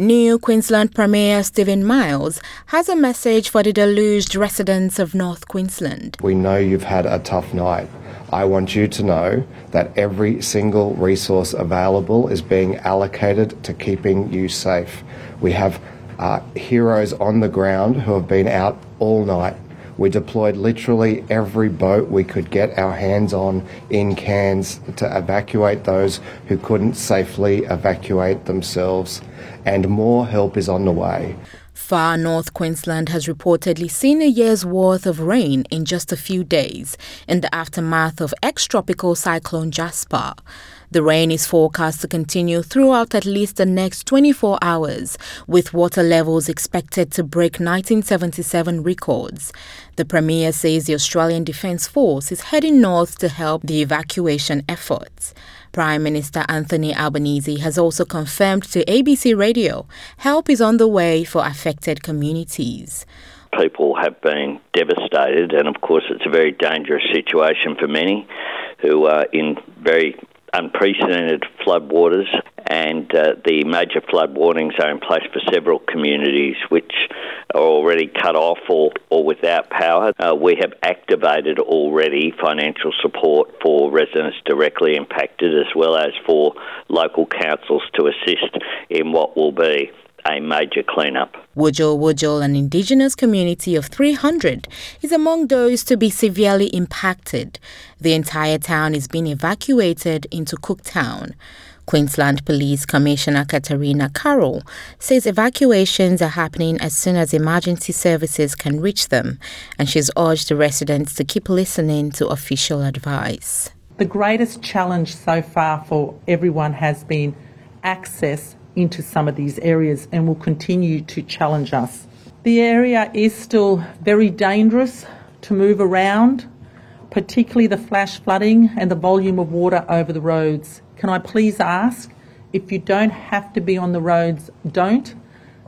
New Queensland Premier Steven Miles has a message for the deluged residents of North Queensland. We know you've had a tough night. I want you to know that every single resource available is being allocated to keeping you safe. We have uh, heroes on the ground who have been out all night. We deployed literally every boat we could get our hands on in Cairns to evacuate those who couldn't safely evacuate themselves, and more help is on the way. Far North Queensland has reportedly seen a year's worth of rain in just a few days in the aftermath of ex tropical cyclone Jasper. The rain is forecast to continue throughout at least the next 24 hours, with water levels expected to break 1977 records. The Premier says the Australian Defence Force is heading north to help the evacuation efforts. Prime Minister Anthony Albanese has also confirmed to ABC Radio help is on the way for affected communities. People have been devastated, and of course, it's a very dangerous situation for many who are in very unprecedented floodwaters, and uh, the major flood warnings are in place for several communities which cut off or, or without power. Uh, we have activated already financial support for residents directly impacted as well as for local councils to assist in what will be a major cleanup. Wujal Wujal, an indigenous community of 300, is among those to be severely impacted. The entire town is being evacuated into Cooktown. Queensland Police Commissioner Katarina Carroll says evacuations are happening as soon as emergency services can reach them, and she's urged the residents to keep listening to official advice. The greatest challenge so far for everyone has been access into some of these areas and will continue to challenge us. The area is still very dangerous to move around, particularly the flash flooding and the volume of water over the roads. Can I please ask if you don't have to be on the roads, don't.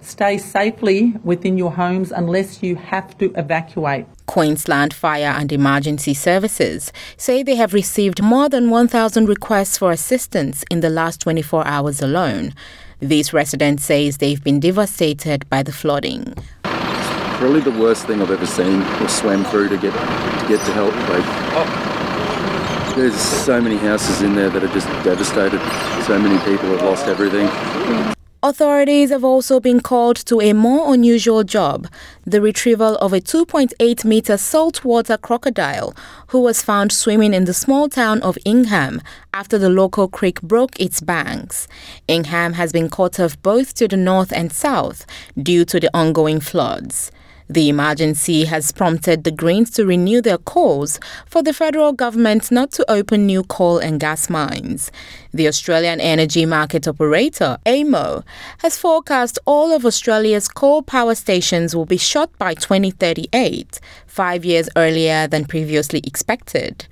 Stay safely within your homes unless you have to evacuate. Queensland Fire and Emergency Services say they have received more than 1,000 requests for assistance in the last 24 hours alone. These residents says they've been devastated by the flooding. Probably the worst thing I've ever seen or swam through to get to get to help. Like, there's so many houses in there that are just devastated. So many people have lost everything. Authorities have also been called to a more unusual job the retrieval of a 2.8 meter saltwater crocodile who was found swimming in the small town of Ingham after the local creek broke its banks. Ingham has been cut off both to the north and south due to the ongoing floods. The emergency has prompted the Greens to renew their calls for the federal government not to open new coal and gas mines. The Australian Energy Market Operator, AEMO, has forecast all of Australia's coal power stations will be shut by 2038, five years earlier than previously expected.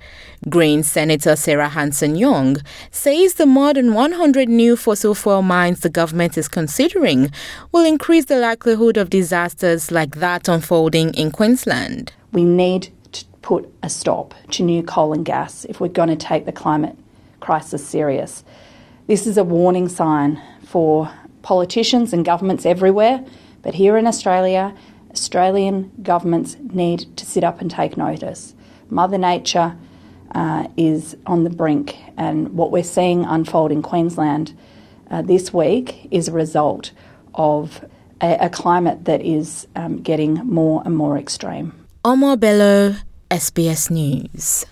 Green Senator Sarah Hanson Young says the more than 100 new fossil fuel mines the government is considering will increase the likelihood of disasters like that unfolding in Queensland. We need to put a stop to new coal and gas if we're going to take the climate crisis serious. This is a warning sign for politicians and governments everywhere, but here in Australia, Australian governments need to sit up and take notice. Mother Nature uh, is on the brink, and what we're seeing unfold in Queensland uh, this week is a result of a, a climate that is um, getting more and more extreme. Omar Bello, SBS News.